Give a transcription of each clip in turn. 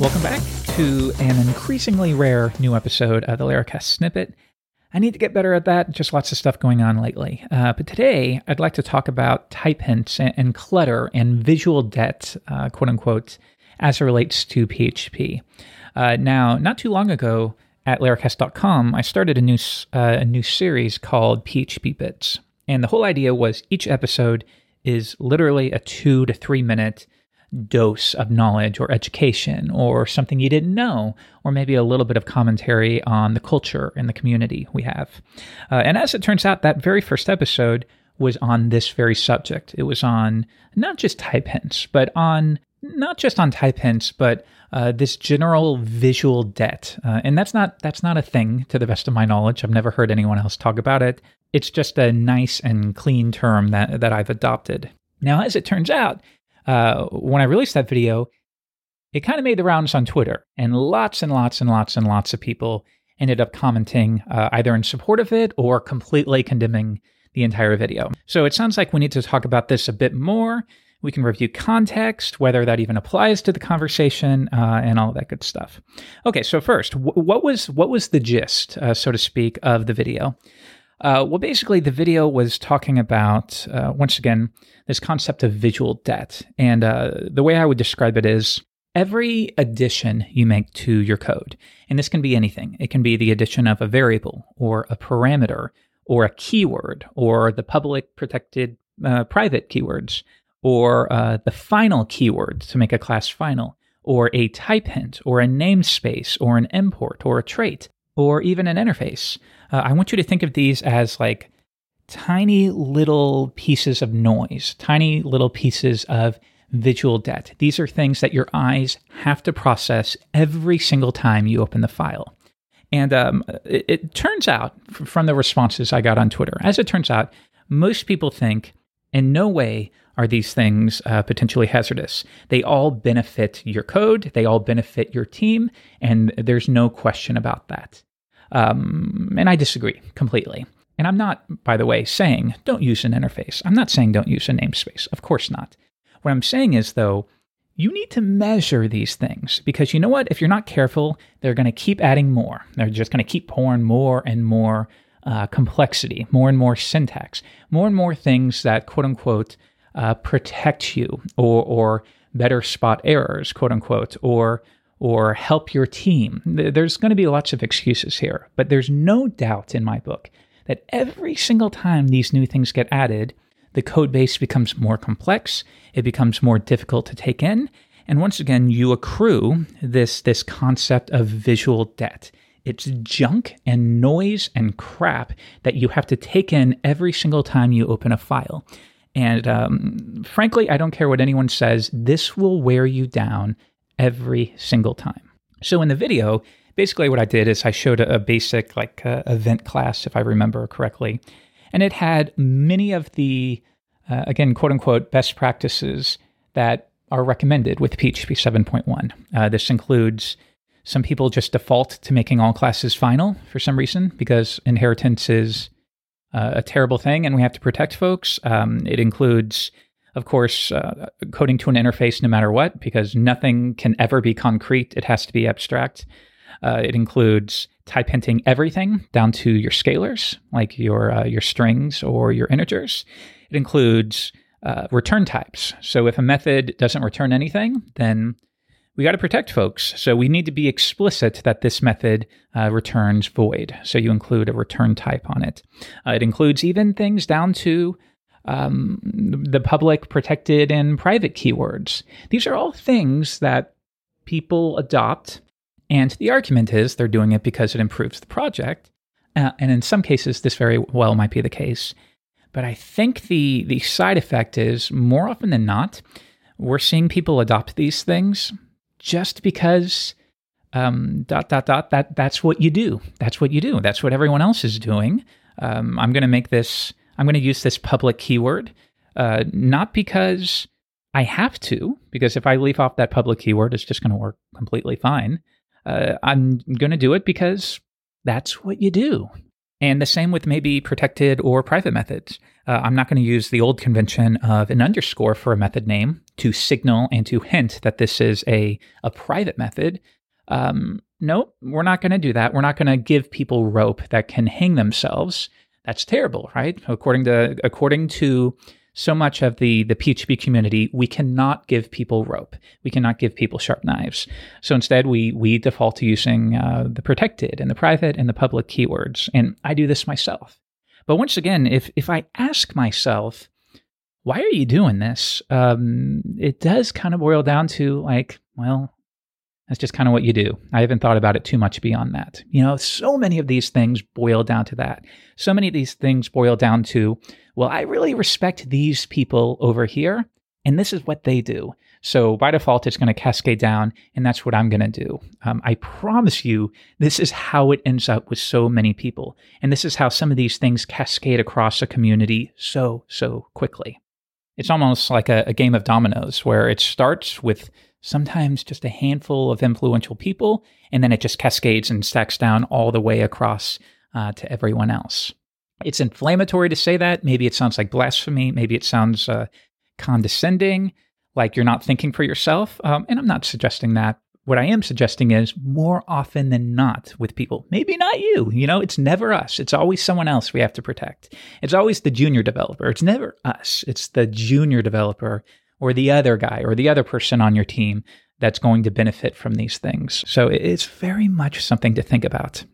Welcome back to an increasingly rare new episode of the Laracast Snippet. I need to get better at that. Just lots of stuff going on lately. Uh, but today, I'd like to talk about type hints and, and clutter and visual debt, uh, quote unquote, as it relates to PHP. Uh, now, not too long ago at laracast.com, I started a new, uh, a new series called PHP Bits. And the whole idea was each episode is literally a two to three minute dose of knowledge or education or something you didn't know, or maybe a little bit of commentary on the culture and the community we have. Uh, and as it turns out, that very first episode was on this very subject. It was on not just type hints, but on not just on type hints, but uh, this general visual debt. Uh, and that's not that's not a thing to the best of my knowledge. I've never heard anyone else talk about it. It's just a nice and clean term that that I've adopted. Now, as it turns out, uh, when I released that video, it kind of made the rounds on Twitter, and lots and lots and lots and lots of people ended up commenting uh, either in support of it or completely condemning the entire video. So it sounds like we need to talk about this a bit more. We can review context, whether that even applies to the conversation, uh, and all that good stuff. Okay, so first, w- what was what was the gist, uh, so to speak, of the video? Uh, well, basically, the video was talking about, uh, once again, this concept of visual debt. And uh, the way I would describe it is every addition you make to your code, and this can be anything, it can be the addition of a variable or a parameter or a keyword or the public protected uh, private keywords or uh, the final keyword to make a class final or a type hint or a namespace or an import or a trait or even an interface. Uh, I want you to think of these as like tiny little pieces of noise, tiny little pieces of visual debt. These are things that your eyes have to process every single time you open the file. And um, it, it, turns out, from the responses I got on Twitter, as it turns out, most people think in no way are these things uh, potentially hazardous. They all benefit your code, they all benefit your team, and there's no question about that. Um, and I disagree completely. And I'm not, by the way, saying don't use an interface. I'm not saying don't use a namespace. Of course not. What I'm saying is, though, you need to measure these things because you know what? If you're not careful, they're going to keep adding more. They're just going to keep pouring more and more uh, complexity, more and more syntax, more and more things that quote unquote uh, protect you or, or better spot errors, quote unquote, or or help your team. There's going to be lots of excuses here, but there's no doubt in my book that every single time these new things get added, the code base becomes more complex, it becomes more difficult to take in, and once again, you accrue this, this concept of visual debt. It's junk and noise and crap that you have to take in every single time you open a file. And um, frankly, I don't care what anyone says, this will wear you down every single time. So in the video, basically what I did is I showed a, basic like uh, event class, if I remember correctly, and it had many of the uh, again quote unquote best practices that are recommended with PHP 7.1. Uh, this includes some people just default to making all classes final for some reason because inheritance is uh, a terrible thing and we have to protect folks. Um, it includes of course, uh, coding to an interface no matter what, because nothing can ever be concrete. It has to be abstract. Uh, it includes type hinting everything down to your scalars, like your uh, your strings or your integers. It includes uh, return types. So if a method doesn't return anything, then we got to protect folks. So we need to be explicit that this method uh, returns void. So you include a return type on it. Uh, it includes even things down to um, the public protected and private keywords. These are all things that people adopt, and the argument is they're doing it because it improves the project. Uh, and in some cases, this very well might be the case. But I think the the side effect is more often than not, we're seeing people adopt these things just because um, dot dot dot that that's what you do. That's what you do. That's what everyone else is doing. Um, I'm going to make this I'm going to use this public keyword, uh, not because I have to, because if I leave off that public keyword, it's just going to work completely fine. Uh, I'm going to do it because that's what you do. And the same with maybe protected or private methods. Uh, I'm not going to use the old convention of an underscore for a method name to signal and to hint that this is a, a private method. Um, nope, we're not going to do that. We're not going to give people rope that can hang themselves. That's terrible, right? According to according to so much of the the PHP community, we cannot give people rope. We cannot give people sharp knives. So instead, we we default to using uh, the protected and the private and the public keywords. And I do this myself. But once again, if if I ask myself, why are you doing this? Um, it does kind of boil down to like, well, that's just kind of what you do. I haven't thought about it too much beyond that. You know, so many of these things boil down to that. So many of these things boil down to, well, I really respect these people over here, and this is what they do. So by default, it's going to cascade down, and that's what I'm going to do. Um, I promise you, this is how it ends up with so many people. And this is how some of these things cascade across a community so, so quickly. It's almost like a, a game of dominoes where it starts with sometimes just a handful of influential people, and then it just cascades and stacks down all the way across uh, to everyone else. It's inflammatory to say that. Maybe it sounds like blasphemy. Maybe it sounds uh, condescending, like you're not thinking for yourself. Um, and I'm not suggesting that. What I am suggesting is more often than not with people, maybe not you, you know, it's never us. It's always someone else we have to protect. It's always the junior developer. It's never us. It's the junior developer or the other guy or the other person on your team that's going to benefit from these things. So it's very much something to think about.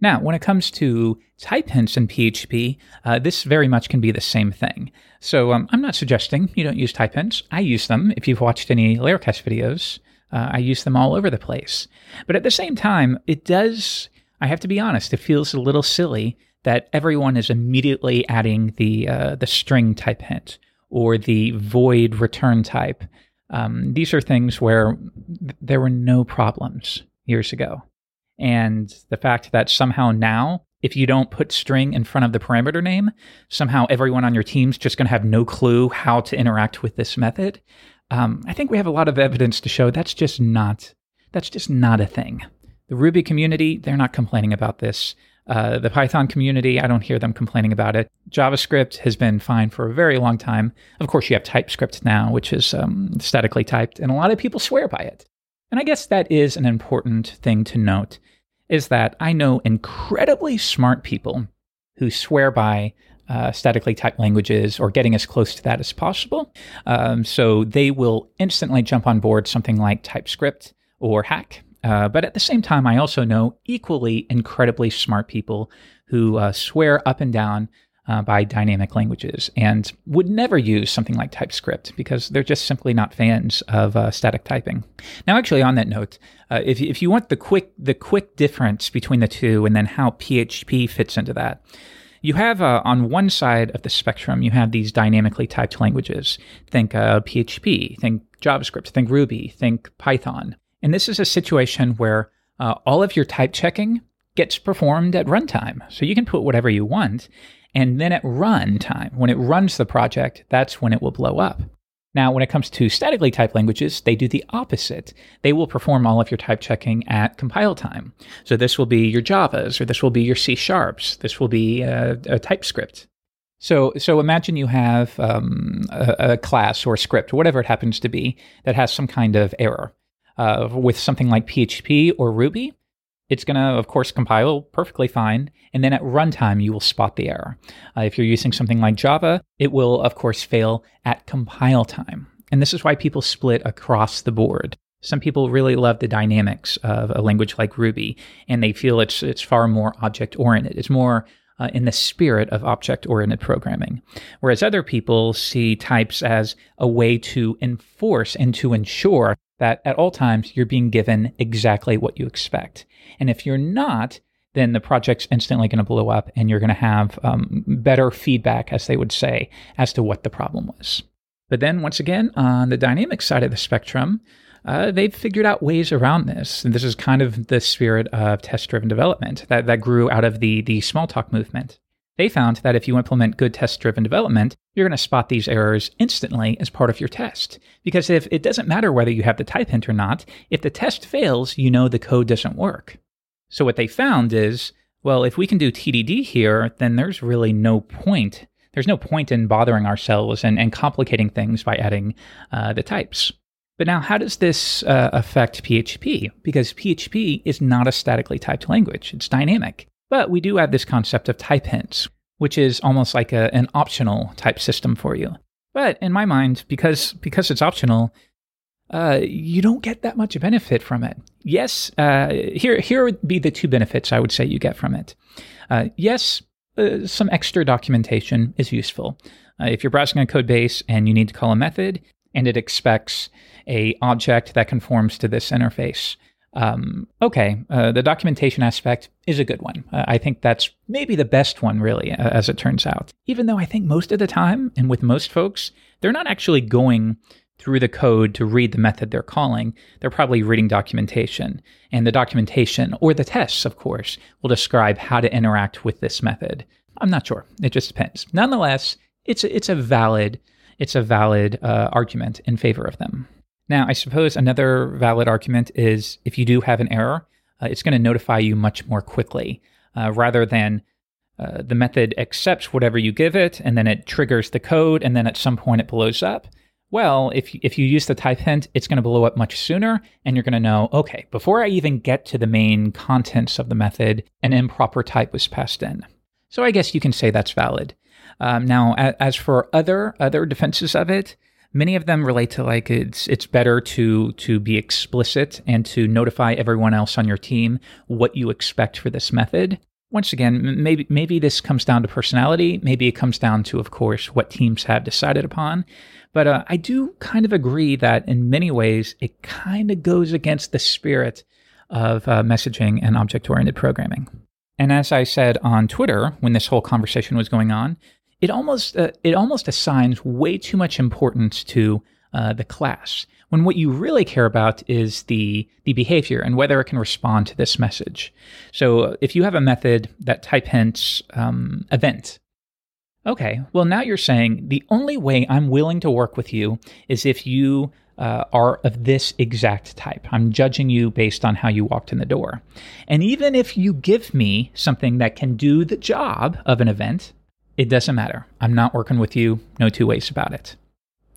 Now, when it comes to type hints in PHP, uh, this very much can be the same thing. So um, I'm not suggesting you don't use type hints. I use them. If you've watched any Laracast videos, uh, I use them all over the place. But at the same time, it does, I have to be honest, it feels a little silly that everyone is immediately adding the uh, the string type hint or the void return type. Um, these are things where th- there were no problems years ago. And the fact that somehow now, if you don't put string in front of the parameter name, somehow everyone on your team's just going to have no clue how to interact with this method. Um, I think we have a lot of evidence to show that's just not that's just not a thing. The Ruby community, they're not complaining about this. Uh, the Python community, I don't hear them complaining about it. JavaScript has been fine for a very long time. Of course, you have TypeScript now, which is um, statically typed, and a lot of people swear by it. And I guess that is an important thing to note is that I know incredibly smart people who swear by uh, statically typed languages or getting as close to that as possible. Um, so they will instantly jump on board something like TypeScript or Hack uh, but at the same time, I also know equally incredibly smart people who uh, swear up and down uh, by dynamic languages and would never use something like TypeScript because they're just simply not fans of uh, static typing. Now, actually, on that note, uh, if, if you want the quick the quick difference between the two and then how PHP fits into that, you have uh, on one side of the spectrum, you have these dynamically typed languages. Think uh, PHP, think JavaScript, think Ruby, think Python. And this is a situation where uh, all of your type checking gets performed at runtime. So you can put whatever you want. And then at runtime, when it runs the project, that's when it will blow up. Now, when it comes to statically typed languages, they do the opposite. They will perform all of your type checking at compile time. So this will be your Javas, or this will be your C sharps. This will be a, a TypeScript. So, so imagine you have um, a, a class or a script, whatever it happens to be, that has some kind of error uh, with something like PHP or Ruby, it's going to, of course, compile perfectly fine. And then at runtime, you will spot the error. Uh, if you're using something like Java, it will, of course, fail at compile time. And this is why people split across the board. Some people really love the dynamics of a language like Ruby, and they feel it's it's far more object oriented. It's more uh, in the spirit of object oriented programming. Whereas other people see types as a way to enforce and to ensure that at all times you're being given exactly what you expect. And if you're not, then the project's instantly going to blow up and you're going to have um, better feedback, as they would say, as to what the problem was. But then, once again, on the dynamic side of the spectrum, uh, they've figured out ways around this. And this is kind of the spirit of test driven development that, that grew out of the, the Smalltalk movement. They found that if you implement good test driven development, you're going to spot these errors instantly as part of your test. Because if it doesn't matter whether you have the type hint or not, if the test fails, you know the code doesn't work. So what they found is, well, if we can do TDD here, then there's really no point. There's no point in bothering ourselves and, and complicating things by adding uh, the types. But now, how does this uh, affect PHP? Because PHP is not a statically typed language, it's dynamic. But we do have this concept of type hints, which is almost like a, an optional type system for you. But in my mind, because because it's optional, uh, you don't get that much benefit from it. Yes, uh, here here would be the two benefits I would say you get from it. Uh, yes, uh, some extra documentation is useful. Uh, if you're browsing a code base and you need to call a method and it expects a object that conforms to this interface, um, okay, uh, the documentation aspect is a good one. Uh, I think that's maybe the best one, really, uh, as it turns out. Even though I think most of the time, and with most folks, they're not actually going through the code to read the method they're calling. They're probably reading documentation. And the documentation, or the tests, of course, will describe how to interact with this method. I'm not sure. It just depends. Nonetheless, it's a, it's a valid it's a valid uh, argument in favor of them. Now, I suppose another valid argument is if you do have an error, uh, it's going to notify you much more quickly uh, rather than uh, the method accepts whatever you give it and then it triggers the code and then at some point it blows up. Well, if, if you use the type hint, it's going to blow up much sooner and you're going to know, okay, before I even get to the main contents of the method, an improper type was passed in. So I guess you can say that's valid. Um, now, as for other other defenses of it, many of them relate to like it's it's better to to be explicit and to notify everyone else on your team what you expect for this method. Once again maybe maybe this comes down to personality. Maybe it comes down to of course what teams have decided upon. But uh, i do kind of agree that in many ways it kind of goes against the spirit of uh, messaging and object oriented programming. And as i said on twitter when this whole conversation was going on it almost uh, it almost assigns way too much importance to uh, the class when what you really care about is the the behavior and whether it can respond to this message. So uh, if you have a method that type hints um, event, okay, well now you're saying the only way I'm willing to work with you is if you uh, are of this exact type. I'm judging you based on how you walked in the door. And even if you give me something that can do the job of an event, it doesn't matter. I'm not working with you. No two ways about it.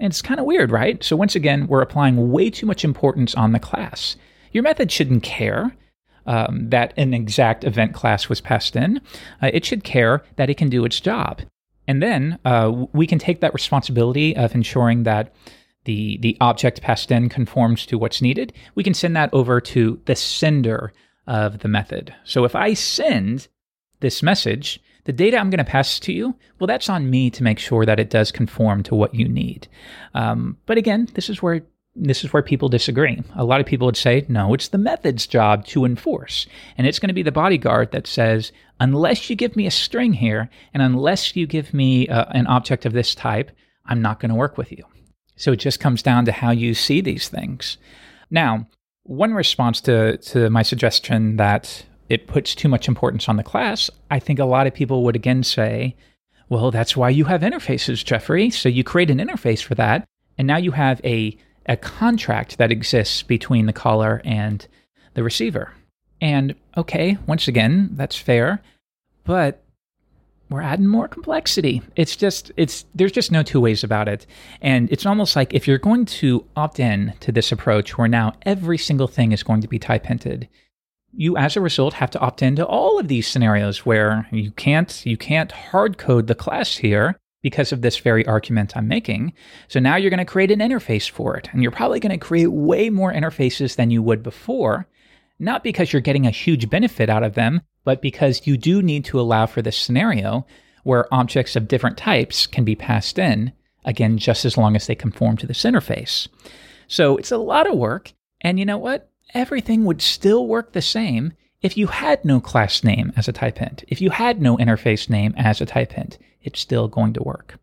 And it's kind of weird, right? So once again, we're applying way too much importance on the class. Your method shouldn't care um, that an exact event class was passed in. Uh, it should care that it can do its job. And then uh, we can take that responsibility of ensuring that the, the object passed in conforms to what's needed. We can send that over to the sender of the method. So if I send this message, the data I'm going to pass to you, well, that's on me to make sure that it does conform to what you need. Um, but again, this is where this is where people disagree. A lot of people would say, no, it's the method's job to enforce. And it's going to be the bodyguard that says, unless you give me a string here, and unless you give me uh, an object of this type, I'm not going to work with you. So it just comes down to how you see these things. Now, one response to, to my suggestion that it puts too much importance on the class, I think a lot of people would again say, well, that's why you have interfaces, Jeffrey. So you create an interface for that. And now you have a, a contract that exists between the caller and the receiver. And okay, once again, that's fair. But we're adding more complexity. It's just it's there's just no two ways about it. And it's almost like if you're going to opt in to this approach where now every single thing is going to be type hinted, you as a result have to opt into all of these scenarios where you can't you can't hard code the class here because of this very argument I'm making. So now you're going to create an interface for it and you're probably going to create way more interfaces than you would before, not because you're getting a huge benefit out of them, but because you do need to allow for this scenario where objects of different types can be passed in, again just as long as they conform to this interface. So it's a lot of work and you know what? Everything would still work the same if you had no class name as a type hint. If you had no interface name as a type hint, it's still going to work.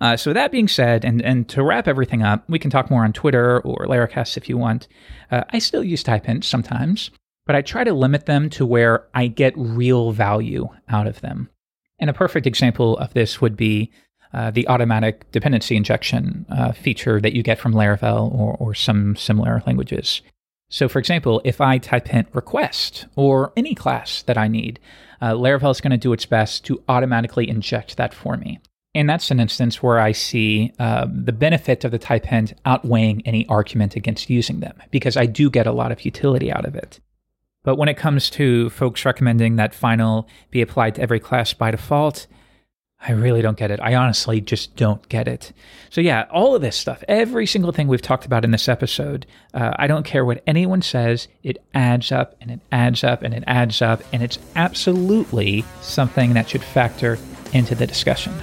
Uh, so that being said, and, and to wrap everything up, we can talk more on Twitter or Laracast if you want. Uh, I still use type hints sometimes, but I try to limit them to where I get real value out of them. And a perfect example of this would be uh, the automatic dependency injection uh, feature that you get from Laravel or, or some similar languages. So, for example, if I type in request or any class that I need, uh, Laravel is going to do its best to automatically inject that for me. And that's an instance where I see um, the benefit of the type hint outweighing any argument against using them, because I do get a lot of utility out of it. But when it comes to folks recommending that final be applied to every class by default, I really don't get it. I honestly just don't get it. So, yeah, all of this stuff, every single thing we've talked about in this episode, uh, I don't care what anyone says, it adds up and it adds up and it adds up, and it's absolutely something that should factor into the discussion.